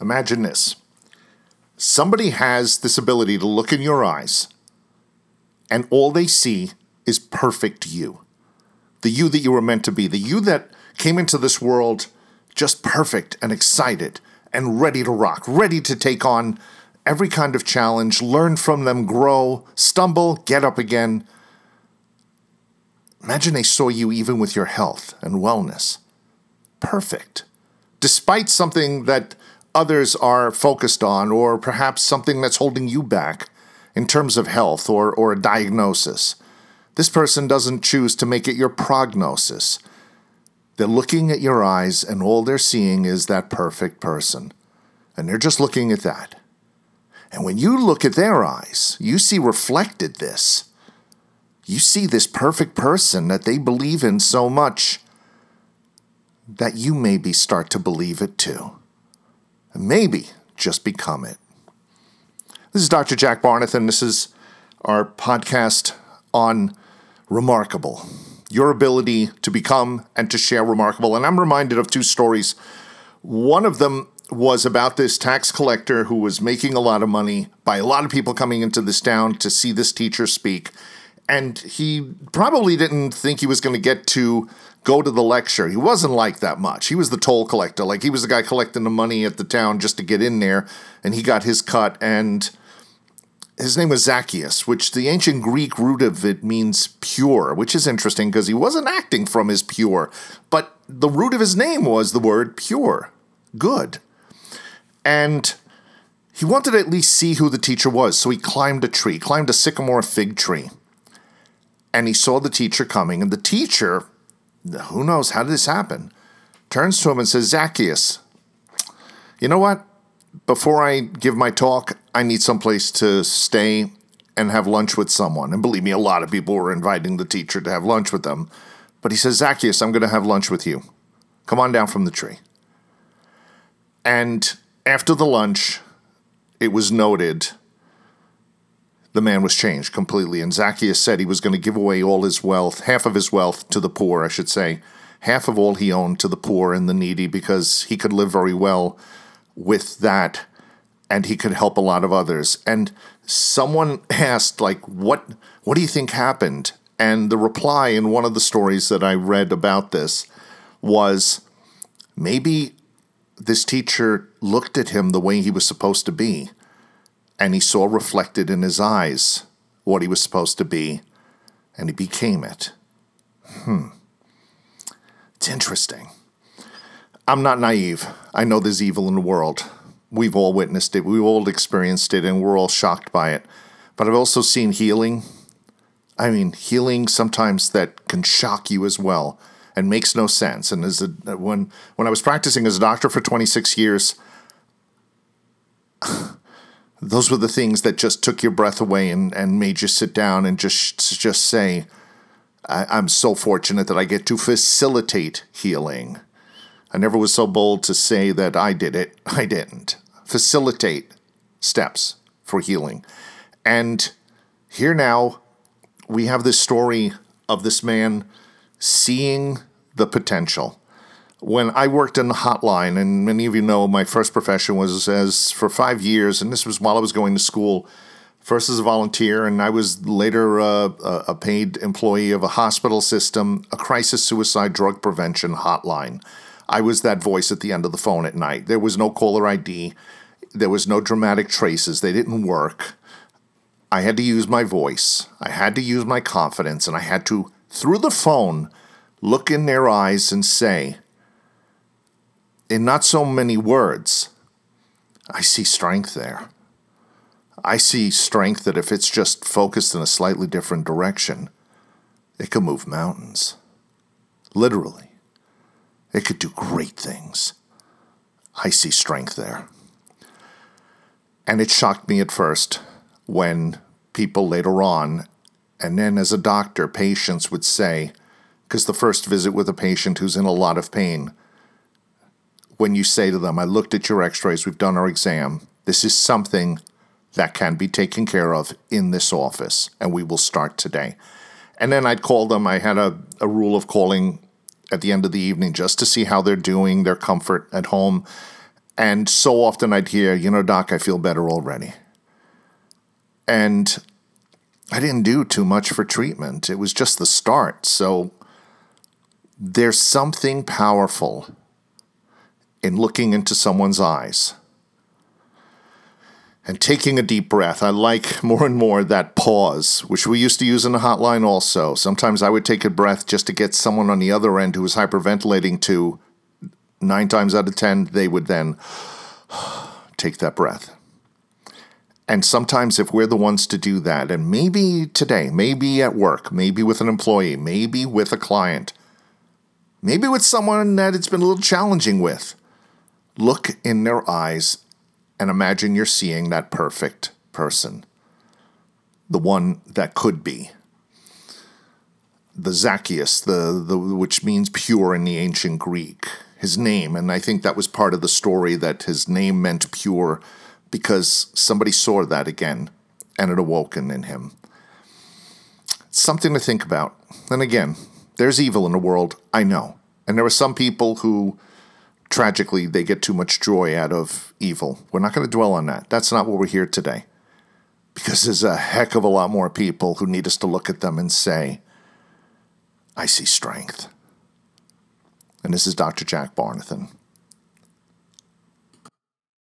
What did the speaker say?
Imagine this somebody has this ability to look in your eyes, and all they see is perfect you. The you that you were meant to be, the you that came into this world just perfect and excited and ready to rock, ready to take on every kind of challenge, learn from them, grow, stumble, get up again. Imagine they saw you even with your health and wellness. Perfect. Despite something that others are focused on, or perhaps something that's holding you back in terms of health or, or a diagnosis. This person doesn't choose to make it your prognosis. They're looking at your eyes, and all they're seeing is that perfect person. And they're just looking at that. And when you look at their eyes, you see reflected this. You see this perfect person that they believe in so much that you maybe start to believe it too. And maybe just become it. This is Dr. Jack Barnathan, and this is our podcast on Remarkable your ability to become and to share remarkable. And I'm reminded of two stories. One of them was about this tax collector who was making a lot of money by a lot of people coming into this town to see this teacher speak. And he probably didn't think he was going to get to go to the lecture. He wasn't like that much. He was the toll collector. Like he was the guy collecting the money at the town just to get in there. And he got his cut. And his name was Zacchaeus, which the ancient Greek root of it means pure, which is interesting because he wasn't acting from his pure, but the root of his name was the word pure, good. And he wanted to at least see who the teacher was, so he climbed a tree, climbed a sycamore fig tree. And he saw the teacher coming, and the teacher, who knows how did this happen, turns to him and says, Zacchaeus, you know what? before I give my talk, I need someplace to stay and have lunch with someone. And believe me, a lot of people were inviting the teacher to have lunch with them. But he says, Zacchaeus, I'm going to have lunch with you. Come on down from the tree. And after the lunch, it was noted the man was changed completely. And Zacchaeus said he was going to give away all his wealth, half of his wealth to the poor, I should say, half of all he owned to the poor and the needy because he could live very well with that and he could help a lot of others. And someone asked, like, what what do you think happened? And the reply in one of the stories that I read about this was maybe this teacher looked at him the way he was supposed to be, and he saw reflected in his eyes what he was supposed to be, and he became it. Hmm. It's interesting. I'm not naive. I know there's evil in the world. We've all witnessed it. We've all experienced it, and we're all shocked by it. But I've also seen healing. I mean, healing sometimes that can shock you as well and makes no sense. And as a, when when I was practicing as a doctor for 26 years, those were the things that just took your breath away and, and made you sit down and just just say, I, am so fortunate that I get to facilitate healing. I never was so bold to say that I did it. I didn't. Facilitate steps for healing. And here now, we have this story of this man seeing the potential. When I worked in the hotline, and many of you know my first profession was as for five years, and this was while I was going to school, first as a volunteer, and I was later uh, a paid employee of a hospital system, a crisis suicide drug prevention hotline. I was that voice at the end of the phone at night. There was no caller ID. There was no dramatic traces. They didn't work. I had to use my voice. I had to use my confidence, and I had to, through the phone, look in their eyes and say, in not so many words, I see strength there. I see strength that if it's just focused in a slightly different direction, it can move mountains. Literally. It could do great things. I see strength there. And it shocked me at first when people later on, and then as a doctor, patients would say, because the first visit with a patient who's in a lot of pain, when you say to them, I looked at your x rays, we've done our exam, this is something that can be taken care of in this office, and we will start today. And then I'd call them. I had a, a rule of calling at the end of the evening just to see how they're doing, their comfort at home. And so often I'd hear, you know, Doc, I feel better already. And I didn't do too much for treatment. It was just the start. So there's something powerful in looking into someone's eyes and taking a deep breath. I like more and more that pause, which we used to use in the hotline also. Sometimes I would take a breath just to get someone on the other end who was hyperventilating to nine times out of 10, they would then take that breath. And sometimes, if we're the ones to do that, and maybe today, maybe at work, maybe with an employee, maybe with a client, maybe with someone that it's been a little challenging with, look in their eyes and imagine you're seeing that perfect person, the one that could be. The Zacchaeus, the, the which means pure in the ancient Greek, his name, and I think that was part of the story that his name meant pure because somebody saw that again and it awoken in him. something to think about. And again, there's evil in the world, I know. And there are some people who tragically they get too much joy out of evil. We're not going to dwell on that. That's not what we're here today. Because there's a heck of a lot more people who need us to look at them and say, I see strength. And this is Dr. Jack Barnathan.